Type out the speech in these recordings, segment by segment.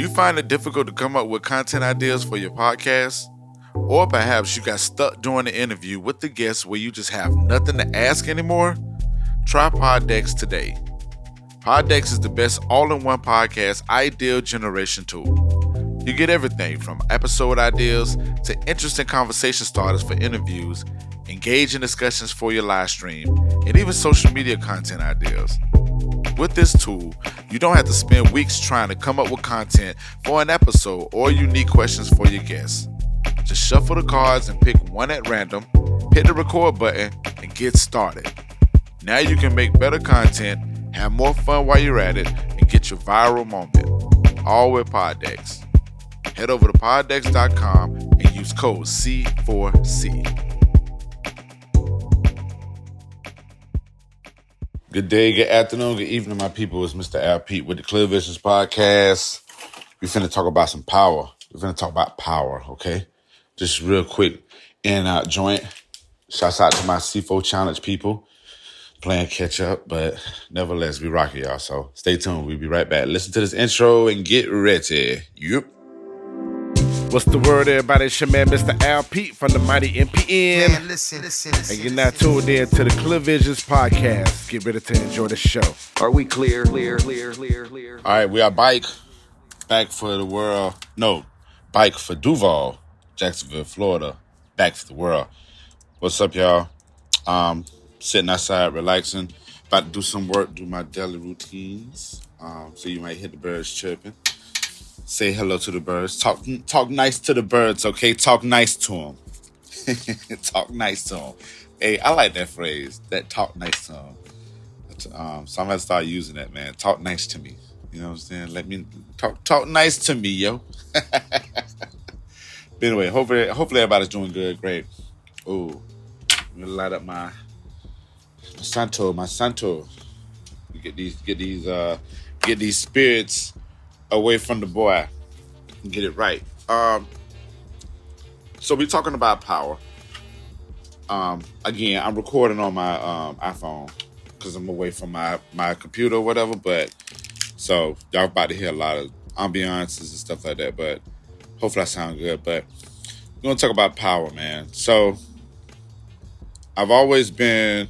you find it difficult to come up with content ideas for your podcast? Or perhaps you got stuck during the interview with the guest where you just have nothing to ask anymore? Try Pod Decks today. Pod Decks is the best all in one podcast idea generation tool. You get everything from episode ideas to interesting conversation starters for interviews, engaging discussions for your live stream, and even social media content ideas. With this tool, you don't have to spend weeks trying to come up with content for an episode or unique questions for your guests. Just shuffle the cards and pick one at random, hit the record button, and get started. Now you can make better content, have more fun while you're at it, and get your viral moment. All with Pod Decks. Head over to poddecks.com and use code C4C. Good day, good afternoon, good evening, my people. It's Mr. Al Pete with the Clear Visions Podcast. We're finna talk about some power. We're finna talk about power, okay? Just real quick, in out joint. Shouts out to my C4 Challenge people. Playing catch up, but nevertheless, we rock it, y'all. So stay tuned. We'll be right back. Listen to this intro and get ready. Yep. What's the word, everybody? It's your man, Mr. Al Pete from the Mighty MPN. Man, listen, listen, listen. And you're now tuned in to the Clear Visions podcast. Get ready to enjoy the show. Are we clear, clear, clear, clear, clear? All right, we are bike back for the world. No, bike for Duval, Jacksonville, Florida. Back for the world. What's up, y'all? Um, sitting outside, relaxing. About to do some work, do my daily routines. Um, so you might hear the birds chirping. Say hello to the birds. Talk talk nice to the birds, okay? Talk nice to them. talk nice to them. Hey, I like that phrase. That talk nice to them. Um, so I'm gonna start using that, man. Talk nice to me. You know what I'm saying? Let me talk talk nice to me, yo. but anyway, hopefully hopefully everybody's doing good, great. Oh, I'm gonna light up my my Santo, my Santo. Get these get these uh get these spirits away from the boy and get it right. Um, so we're talking about power. Um, again, I'm recording on my um, iPhone because I'm away from my my computer or whatever. But so y'all about to hear a lot of ambiances and stuff like that. But hopefully I sound good. But we're gonna talk about power, man. So I've always been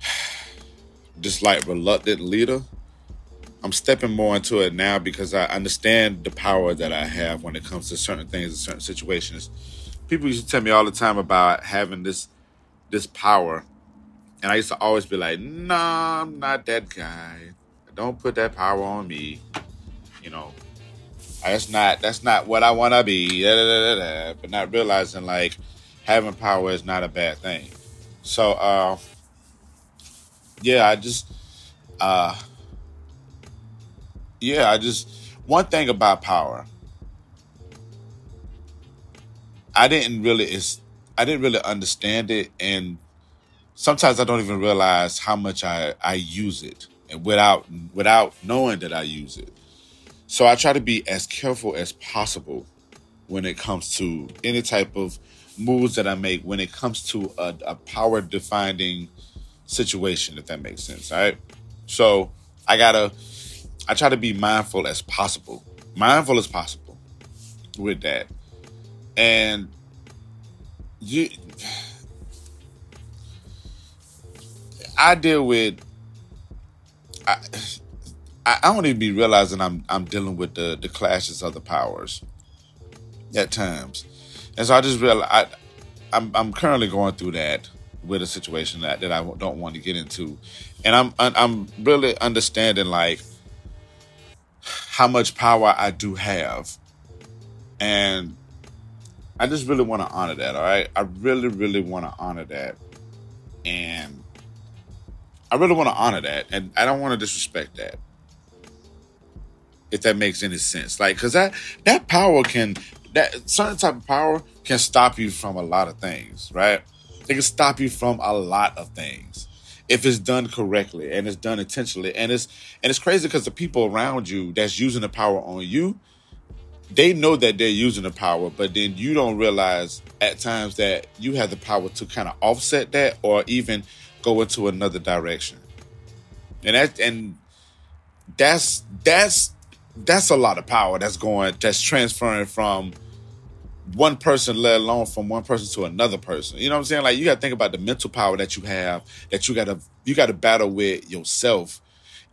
just like reluctant leader I'm stepping more into it now because I understand the power that I have when it comes to certain things and certain situations. People used to tell me all the time about having this this power, and I used to always be like, "Nah, I'm not that guy. Don't put that power on me." You know, that's not that's not what I want to be. Da, da, da, but not realizing like having power is not a bad thing. So, uh, yeah, I just. Uh, yeah, I just one thing about power. I didn't really is I didn't really understand it and sometimes I don't even realize how much I, I use it and without without knowing that I use it. So I try to be as careful as possible when it comes to any type of moves that I make when it comes to a, a power defining situation, if that makes sense. All right. So I gotta I try to be mindful as possible, mindful as possible with that. And you, I deal with. I, I don't even be realizing I'm I'm dealing with the the clashes of the powers at times, and so I just realize I I'm I'm currently going through that with a situation that that I don't want to get into, and I'm I'm really understanding like how much power I do have. And I just really want to honor that, all right? I really, really want to honor that. And I really want to honor that. And I don't want to disrespect that. If that makes any sense. Like, cause that that power can that certain type of power can stop you from a lot of things, right? It can stop you from a lot of things if it's done correctly and it's done intentionally. And it's and it's crazy because the people around you that's using the power on you, they know that they're using the power, but then you don't realize at times that you have the power to kind of offset that or even go into another direction. And that and that's that's that's a lot of power that's going that's transferring from one person, let alone from one person to another person. You know what I'm saying? Like you got to think about the mental power that you have, that you got to you got to battle with yourself,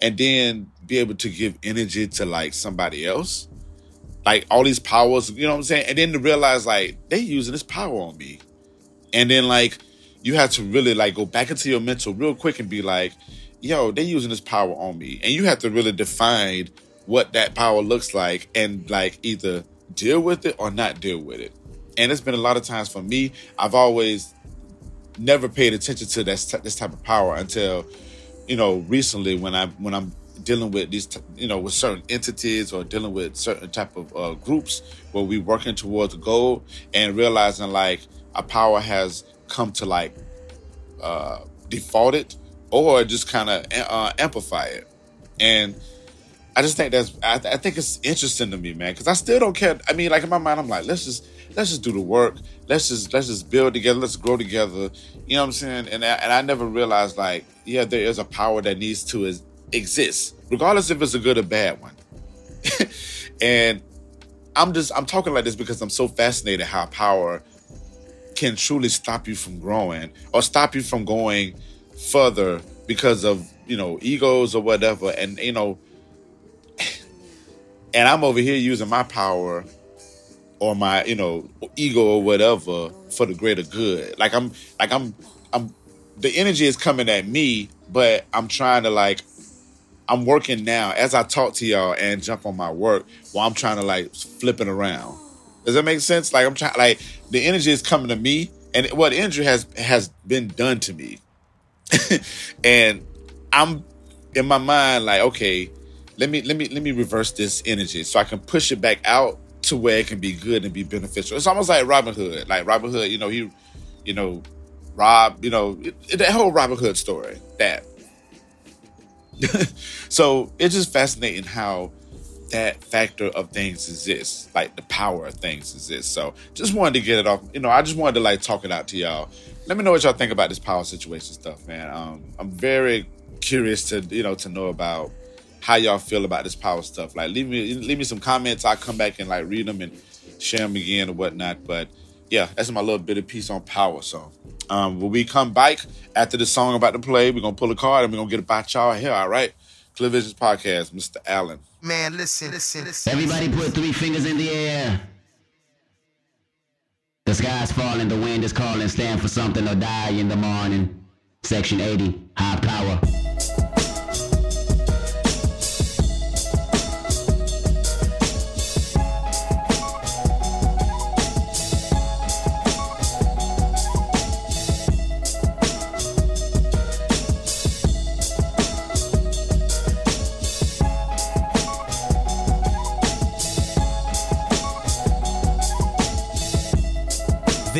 and then be able to give energy to like somebody else, like all these powers. You know what I'm saying? And then to realize like they using this power on me, and then like you have to really like go back into your mental real quick and be like, yo, they using this power on me, and you have to really define what that power looks like and like either deal with it or not deal with it. And it's been a lot of times for me, I've always never paid attention to this, this type of power until, you know, recently when I when I'm dealing with these, you know, with certain entities or dealing with certain type of uh, groups where we working towards a goal and realizing like a power has come to like uh, default it or just kind of uh, amplify it. And I just think that's I, th- I think it's interesting to me, man, because I still don't care. I mean, like in my mind, I'm like, let's just let's just do the work. Let's just let's just build together. Let's grow together. You know what I'm saying? And I, and I never realized like, yeah, there is a power that needs to is, exist, regardless if it's a good or bad one. and I'm just I'm talking like this because I'm so fascinated how power can truly stop you from growing or stop you from going further because of you know egos or whatever. And you know and I'm over here using my power or my you know ego or whatever for the greater good. Like I'm like I'm I'm the energy is coming at me, but I'm trying to like I'm working now as I talk to y'all and jump on my work while I'm trying to like flip it around. Does that make sense? Like I'm trying like the energy is coming to me and what energy has has been done to me. and I'm in my mind like okay, let me let me let me reverse this energy so I can push it back out to where it can be good and be beneficial. It's almost like Robin Hood. Like Robin Hood, you know, he, you know, Rob, you know, it, that whole Robin Hood story. That. so it's just fascinating how that factor of things exists, like the power of things exists. So just wanted to get it off. You know, I just wanted to like talk it out to y'all. Let me know what y'all think about this power situation stuff, man. Um, I'm very curious to you know to know about how y'all feel about this power stuff. Like leave me leave me some comments. I'll come back and like read them and share them again or whatnot. But yeah, that's my little bit of piece on power. So um, when we come back after the song about to play, we're gonna pull a card and we're gonna get about y'all here, all right? Clear Visions Podcast, Mr. Allen. Man, listen, listen, listen. Everybody put three fingers in the air. The sky's falling, the wind is calling, stand for something or die in the morning. Section 80, high power.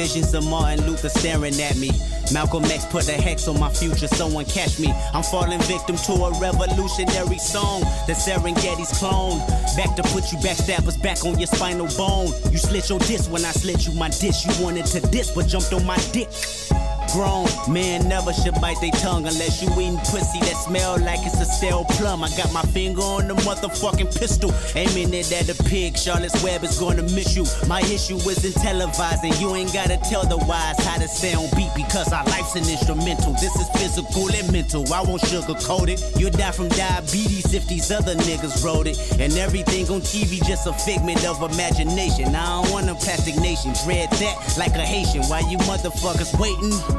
Visions of Martin Luther staring at me. Malcolm X put a hex on my future, someone catch me. I'm falling victim to a revolutionary song. The Serengeti's clone. Back to put you backstabbers back on your spinal bone. You slit your disc when I slit you my dish. You wanted to diss, but jumped on my dick. Grown never should bite their tongue unless you eating pussy that smell like it's a stale plum. I got my finger on the motherfucking pistol, aiming it at a pig. Charlotte's Web is gonna miss you. My issue isn't televising. You ain't gotta tell the wise how to stay on beat because our life's an instrumental. This is physical and mental. I won't sugarcoat it. You die from diabetes if these other niggas wrote it. And everything on TV just a figment of imagination. I don't want a plastic nation. Dread that like a Haitian. Why you motherfuckers waiting?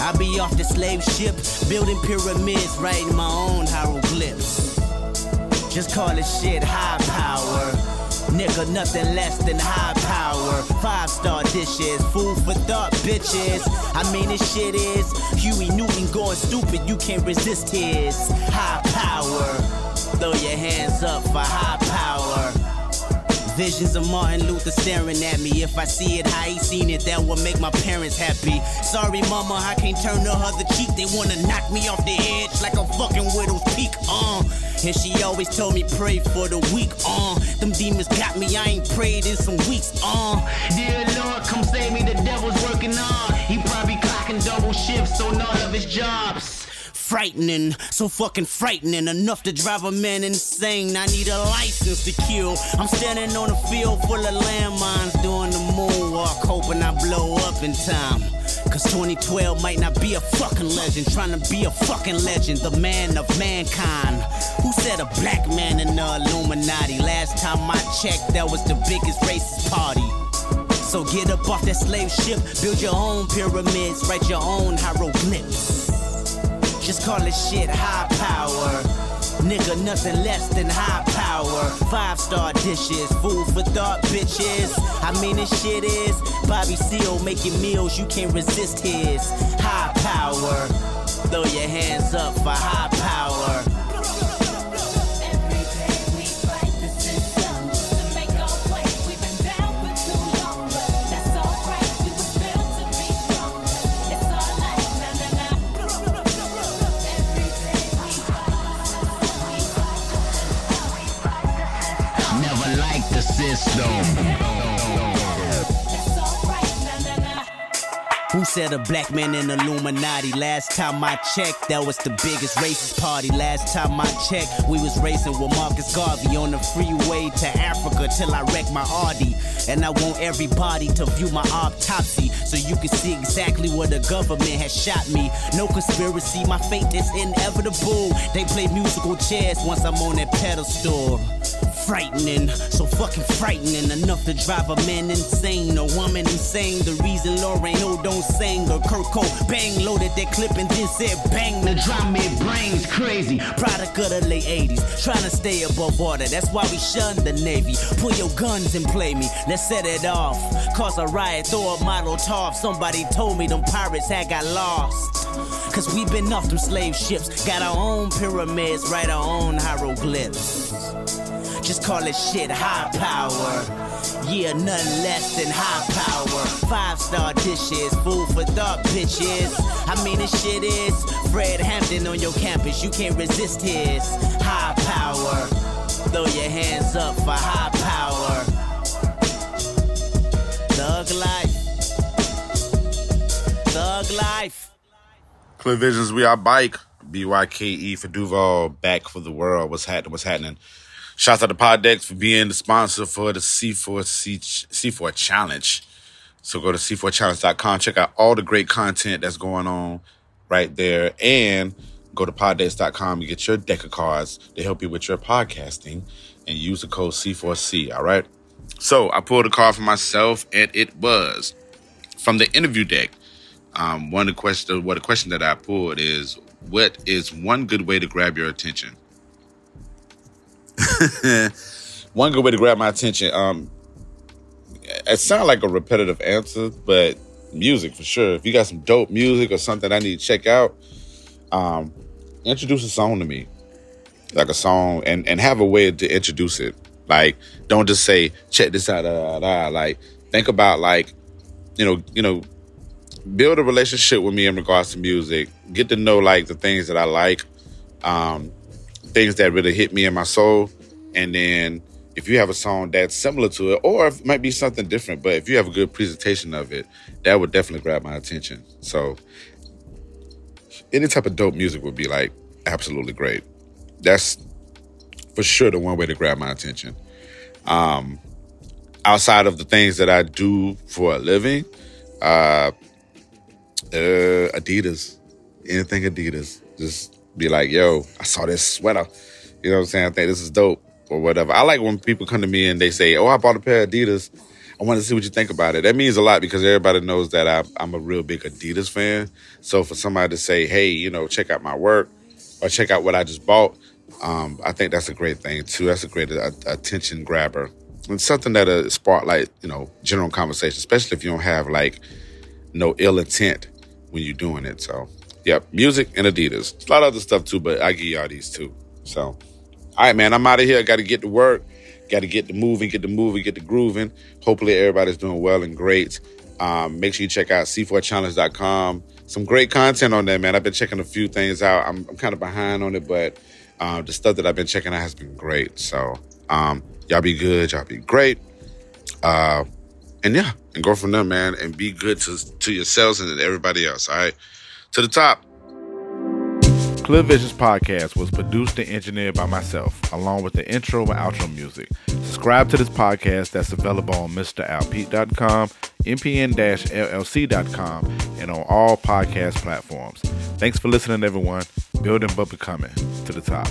I be off the slave ship, building pyramids, writing my own hieroglyphs. Just call it shit high power. Nigga, nothing less than high power. Five star dishes, food for thought, bitches. I mean, this shit is Huey Newton going stupid, you can't resist his high power. Throw your hands up for high. Visions of Martin Luther staring at me. If I see it how he seen it, that will make my parents happy. Sorry, mama, I can't turn the other cheek. They wanna knock me off the edge like a fucking widow's peak. Uh. And she always told me pray for the weak. Uh. Them demons got me. I ain't prayed in some weeks. Uh. Dear Lord, come save me. The devil's working on. He probably clocking double shifts on all of his jobs. Frightening, so fucking frightening, enough to drive a man insane. I need a license to kill. I'm standing on a field full of landmines doing the moonwalk, hoping I blow up in time. Cause 2012 might not be a fucking legend, trying to be a fucking legend, the man of mankind. Who said a black man in the Illuminati? Last time I checked, that was the biggest racist party. So get up off that slave ship, build your own pyramids, write your own hieroglyphs. Just call it shit high power. Nigga, nothing less than high power. Five star dishes, food for thought, bitches. I mean, this shit is Bobby Seale making meals, you can't resist his high power. Throw your hands up for high power. Who said a black man in Illuminati? Last time I checked, that was the biggest racist party. Last time I checked, we was racing with Marcus Garvey on the freeway to Africa till I wrecked my Audi. And I want everybody to view my autopsy so you can see exactly where the government has shot me. No conspiracy, my fate is inevitable. They play musical chairs once I'm on that pedestal frightening, so fucking frightening enough to drive a man insane, a woman insane. The reason Lauryn O don't sing or Kurt Cobain loaded that clip and then said bang. The drum made brains crazy. Product of the late 80s, trying to stay above water. That's why we shun the Navy. Put your guns and play me. Let's set it off. Cause a riot, throw a Molotov. Somebody told me them pirates had got lost. Cause we've been off them slave ships. Got our own pyramids, write our own hieroglyphs. Just call it shit high power. Yeah, nothing less than high power. Five star dishes, food for thought, bitches. I mean, this shit is Fred Hampton on your campus. You can't resist his high power. Throw your hands up for high power. Thug life. Thug life. Clear Visions, we are bike. BYKE E for Duval, back for the world. What's happening? What's happening? Shouts out to Pod Decks for being the sponsor for the C4 C- C4 Challenge. So go to c4challenge.com, check out all the great content that's going on right there, and go to poddecks.com and get your deck of cards to help you with your podcasting and use the code C4C. All right. So I pulled a card for myself, and it was from the interview deck. Um, one of the question, what the question that I pulled is, what is one good way to grab your attention? one good way to grab my attention. Um, it sounds like a repetitive answer, but music for sure. If you got some dope music or something I need to check out, um, introduce a song to me, like a song, and and have a way to introduce it. Like, don't just say check this out. Da, da, da. Like, think about like, you know, you know, build a relationship with me in regards to music. Get to know like the things that I like, um, things that really hit me in my soul, and then if you have a song that's similar to it, or it might be something different, but if you have a good presentation of it, that would definitely grab my attention. So, any type of dope music would be like absolutely great. That's for sure the one way to grab my attention. Um, outside of the things that I do for a living, uh, uh, Adidas, anything Adidas. Just be like, yo, I saw this sweater. You know what I'm saying? I think this is dope or whatever. I like when people come to me and they say, oh, I bought a pair of Adidas. I want to see what you think about it. That means a lot because everybody knows that I, I'm a real big Adidas fan. So for somebody to say, hey, you know, check out my work or check out what I just bought, um, I think that's a great thing too. That's a great uh, attention grabber. It's something that spark like you know general conversation, especially if you don't have like no ill intent when you're doing it. So, yep, music and Adidas. A lot of other stuff too, but I give y'all these two. So, all right, man, I'm out of here. Got to get to work. Got to get the moving, get the moving, get the grooving. Hopefully, everybody's doing well and great. Um, make sure you check out c4challenge.com. Some great content on there, man. I've been checking a few things out. I'm, I'm kind of behind on it, but um, the stuff that I've been checking out has been great. So, um, y'all be good. Y'all be great. Uh, and yeah, and go from there, man, and be good to to yourselves and to everybody else. All right, to the top. Clear Visions podcast was produced and engineered by myself, along with the intro and outro music. Subscribe to this podcast that's available on MrAlpete.com, mpn-llc.com, and on all podcast platforms. Thanks for listening, everyone. Building but becoming to the top.